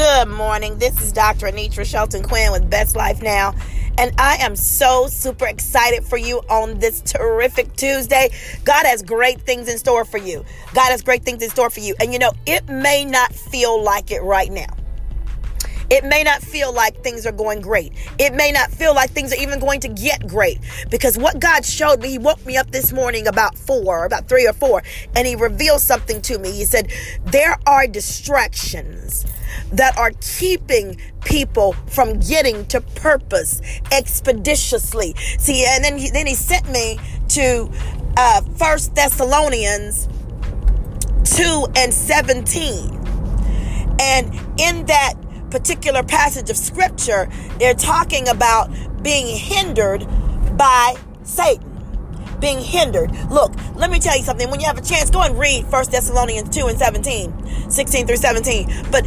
Good morning. This is Dr. Anitra Shelton Quinn with Best Life Now. And I am so super excited for you on this terrific Tuesday. God has great things in store for you. God has great things in store for you. And you know, it may not feel like it right now. It may not feel like things are going great. It may not feel like things are even going to get great because what God showed me, He woke me up this morning about four, about three or four, and He revealed something to me. He said, There are distractions that are keeping people from getting to purpose expeditiously. See, and then he, then he sent me to uh, First Thessalonians 2 and 17. And in that particular passage of scripture, they're talking about being hindered by Satan. Being hindered. Look, let me tell you something. When you have a chance, go and read 1 Thessalonians 2 and 17, 16 through 17. But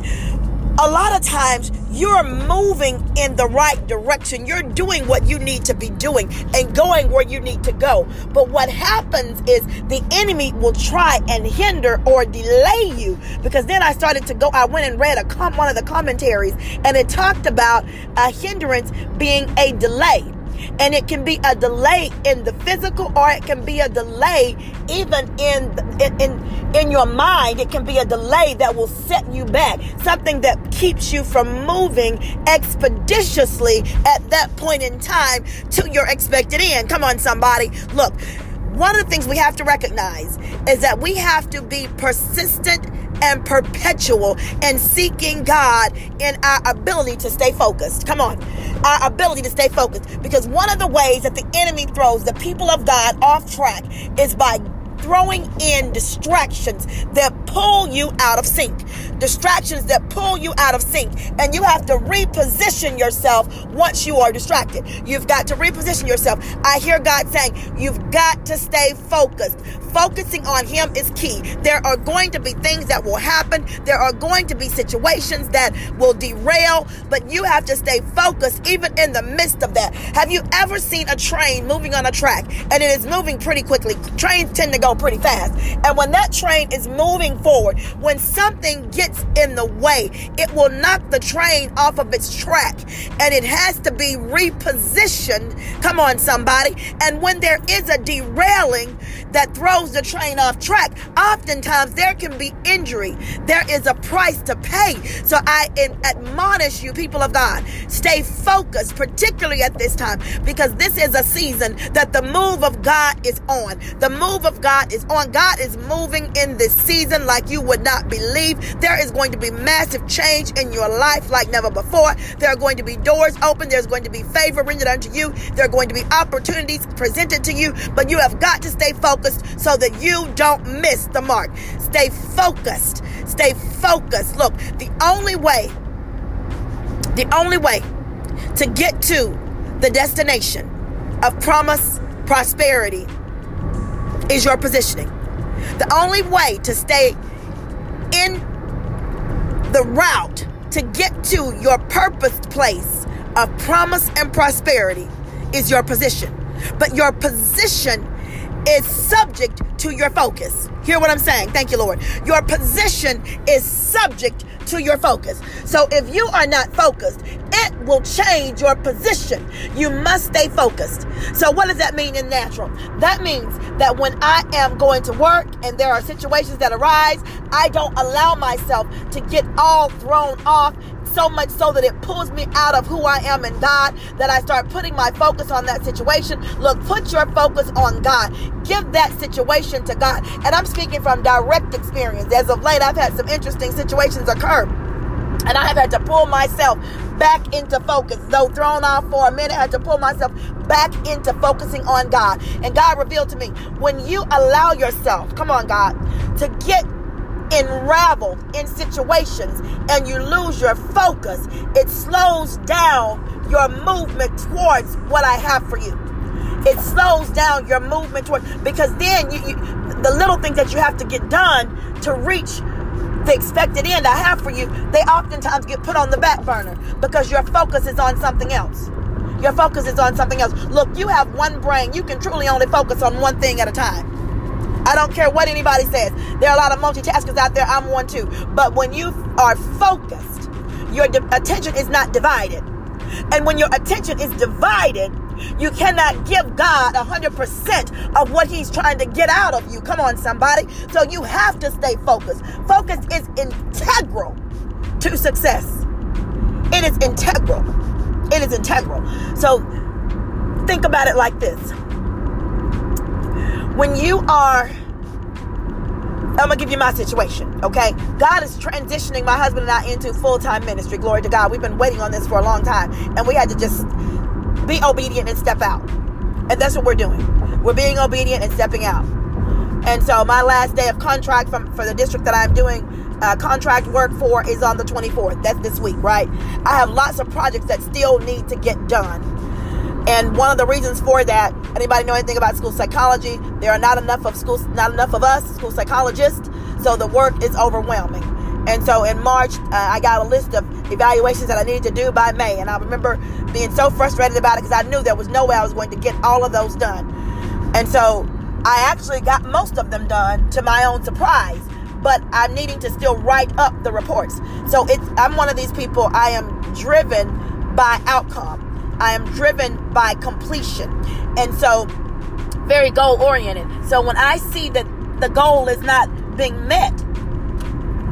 a lot of times you're moving in the right direction. You're doing what you need to be doing and going where you need to go. But what happens is the enemy will try and hinder or delay you because then I started to go, I went and read a com- one of the commentaries and it talked about a hindrance being a delay. And it can be a delay in the physical or it can be a delay even in, in, in, your mind. It can be a delay that will set you back. Something that keeps you from moving expeditiously at that point in time to your expected end. Come on, somebody. Look, one of the things we have to recognize is that we have to be persistent and perpetual and seeking God in our ability to stay focused. Come on. Our ability to stay focused. Because one of the ways that the enemy throws the people of God off track is by throwing in distractions that pull you out of sync. Distractions that pull you out of sync. And you have to reposition yourself once you are distracted. You've got to reposition yourself. I hear God saying, you've got to stay focused. Focusing on Him is key. There are going to be things that will happen. There are going to be situations that will derail, but you have to stay focused even in the midst of that. Have you ever seen a train moving on a track and it is moving pretty quickly? Trains tend to go pretty fast. And when that train is moving forward, when something gets in the way, it will knock the train off of its track and it has to be repositioned. Come on, somebody. And when there is a derailing that throws the train off track, oftentimes there can be injury. There is a price to pay. So I admonish you, people of God, stay focused, particularly at this time, because this is a season that the move of God is on. The move of God is on. God is moving in this season like you would not believe. There is going to be massive change in your life like never before. There are going to be doors open. There's going to be favor rendered unto you. There are going to be opportunities presented to you, but you have got to stay focused so that you don't miss the mark. Stay focused. Stay focused. Look, the only way, the only way to get to the destination of promise, prosperity, is your positioning. The only way to stay in the route to get to your purposed place of promise and prosperity is your position. But your position is subject to your focus. Hear what I'm saying? Thank you, Lord. Your position is subject to your focus. So if you are not focused, it will change your position. You must stay focused. So what does that mean in natural? That means that when I am going to work and there are situations that arise, I don't allow myself to get all thrown off so much so that it pulls me out of who I am in God, that I start putting my focus on that situation. Look, put your focus on God. Give that situation to God. And I'm speaking from direct experience. As of late, I've had some interesting situations occur. And I have had to pull myself back into focus. Though thrown off for a minute, I had to pull myself back into focusing on God. And God revealed to me when you allow yourself, come on, God, to get enraveled in situations and you lose your focus, it slows down your movement towards what I have for you. It slows down your movement towards because then you, you the little things that you have to get done to reach the expected end I have for you, they oftentimes get put on the back burner because your focus is on something else. Your focus is on something else. Look, you have one brain. You can truly only focus on one thing at a time. I don't care what anybody says. There are a lot of multitaskers out there. I'm one too. But when you are focused, your di- attention is not divided. And when your attention is divided, you cannot give God 100% of what He's trying to get out of you. Come on, somebody. So you have to stay focused. Focus is integral to success. It is integral. It is integral. So think about it like this. When you are I'm gonna give you my situation, okay? God is transitioning my husband and I into full time ministry. Glory to God. We've been waiting on this for a long time, and we had to just be obedient and step out. And that's what we're doing. We're being obedient and stepping out. And so my last day of contract from for the district that I'm doing uh, contract work for is on the 24th. That's this week, right? I have lots of projects that still need to get done. And one of the reasons for that, anybody know anything about school psychology? There are not enough of schools, not enough of us school psychologists, so the work is overwhelming. And so in March, uh, I got a list of evaluations that I needed to do by May, and I remember being so frustrated about it because I knew there was no way I was going to get all of those done. And so I actually got most of them done to my own surprise, but I'm needing to still write up the reports. So it's I'm one of these people. I am driven by outcome. I am driven by completion. And so, very goal oriented. So, when I see that the goal is not being met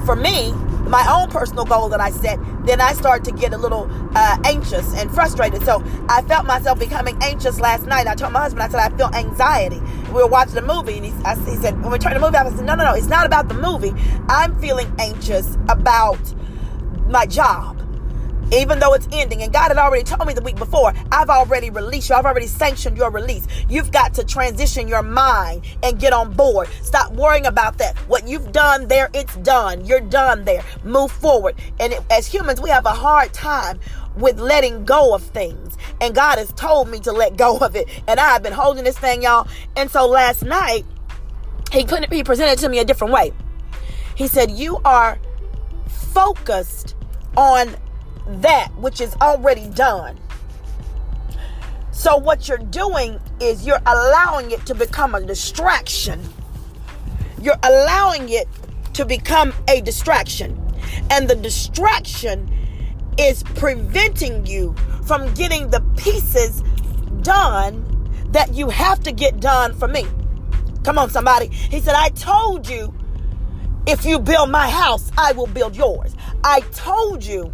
for me, my own personal goal that I set, then I start to get a little uh, anxious and frustrated. So I felt myself becoming anxious last night. I told my husband, I said, I feel anxiety. We were watching a movie, and he, I, he said, when we turned the movie off, I said, no, no, no, it's not about the movie. I'm feeling anxious about my job even though it's ending. And God had already told me the week before, I've already released you. I've already sanctioned your release. You've got to transition your mind and get on board. Stop worrying about that. What you've done there, it's done. You're done there. Move forward. And it, as humans, we have a hard time with letting go of things. And God has told me to let go of it. And I have been holding this thing, y'all. And so last night, he it, he presented to me a different way. He said, You are focused on that which is already done. So, what you're doing is you're allowing it to become a distraction. You're allowing it to become a distraction. And the distraction is preventing you from getting the pieces done that you have to get done for me. Come on, somebody. He said, I told you if you build my house, I will build yours. I told you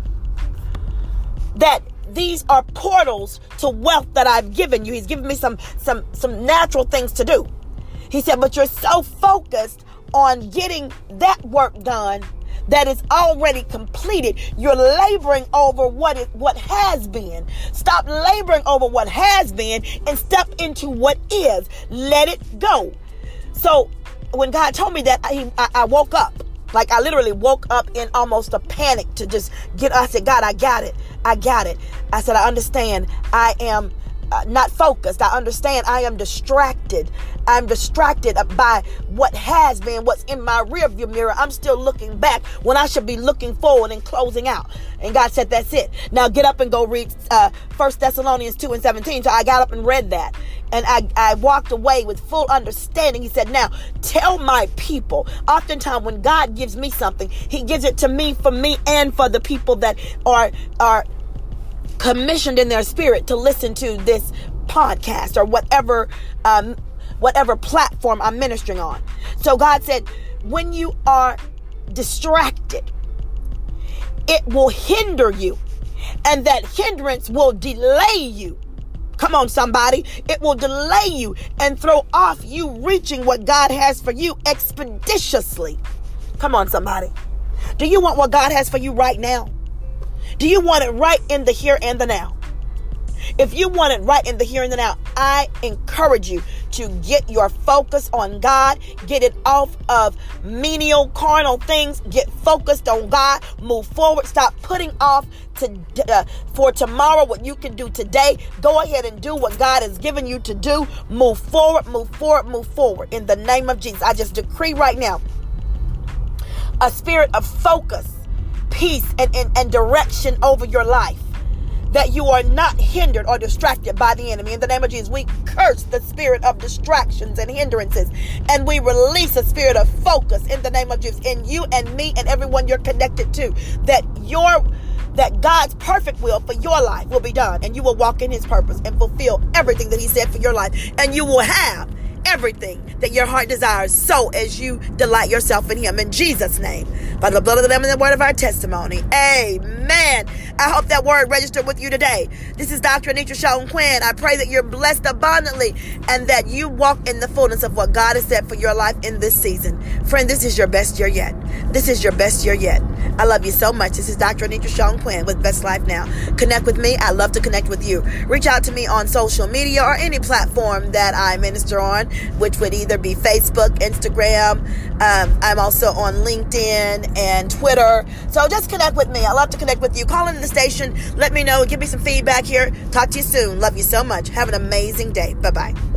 that these are portals to wealth that I've given you. He's given me some some some natural things to do. He said, but you're so focused on getting that work done that is already completed. You're laboring over what it what has been. Stop laboring over what has been and step into what is. Let it go. So when God told me that, I, I woke up. Like I literally woke up in almost a panic to just get. I said, God, I got it. I got it. I said, I understand. I am uh, not focused. I understand I am distracted. I'm distracted by what has been, what's in my rearview mirror. I'm still looking back when I should be looking forward and closing out. And God said, That's it. Now get up and go read uh, 1 Thessalonians 2 and 17. So I got up and read that. And I, I walked away with full understanding. He said, Now tell my people. Oftentimes, when God gives me something, He gives it to me for me and for the people that are, are commissioned in their spirit to listen to this podcast or whatever um, whatever platform I'm ministering on. So God said, when you are distracted, it will hinder you, and that hindrance will delay you. Come on, somebody. It will delay you and throw off you reaching what God has for you expeditiously. Come on, somebody. Do you want what God has for you right now? Do you want it right in the here and the now? If you want it right in the here and the now, I encourage you to get your focus on God, get it off of menial carnal things, get focused on God, move forward, stop putting off to uh, for tomorrow what you can do today. Go ahead and do what God has given you to do. Move forward, move forward, move forward in the name of Jesus. I just decree right now a spirit of focus peace and, and, and direction over your life. That you are not hindered or distracted by the enemy. In the name of Jesus, we curse the spirit of distractions and hindrances. And we release a spirit of focus in the name of Jesus in you and me and everyone you're connected to. That your that God's perfect will for your life will be done and you will walk in his purpose and fulfill everything that he said for your life and you will have everything that your heart desires so as you delight yourself in him in Jesus name by the blood of the lamb and the word of our testimony. Amen. I hope that word registered with you today. This is Dr. Anitra Shelton Quinn. I pray that you're blessed abundantly and that you walk in the fullness of what God has said for your life in this season. Friend this is your best year yet. This is your best year yet. I love you so much. This is Dr. Anitra Shelton Quinn with Best Life Now. Connect with me. I love to connect with you. Reach out to me on social media or any platform that I minister on which would either be Facebook, Instagram. Um, I'm also on LinkedIn and Twitter. So just connect with me. I love to connect with you. Call into the station. Let me know. Give me some feedback here. Talk to you soon. Love you so much. Have an amazing day. Bye bye.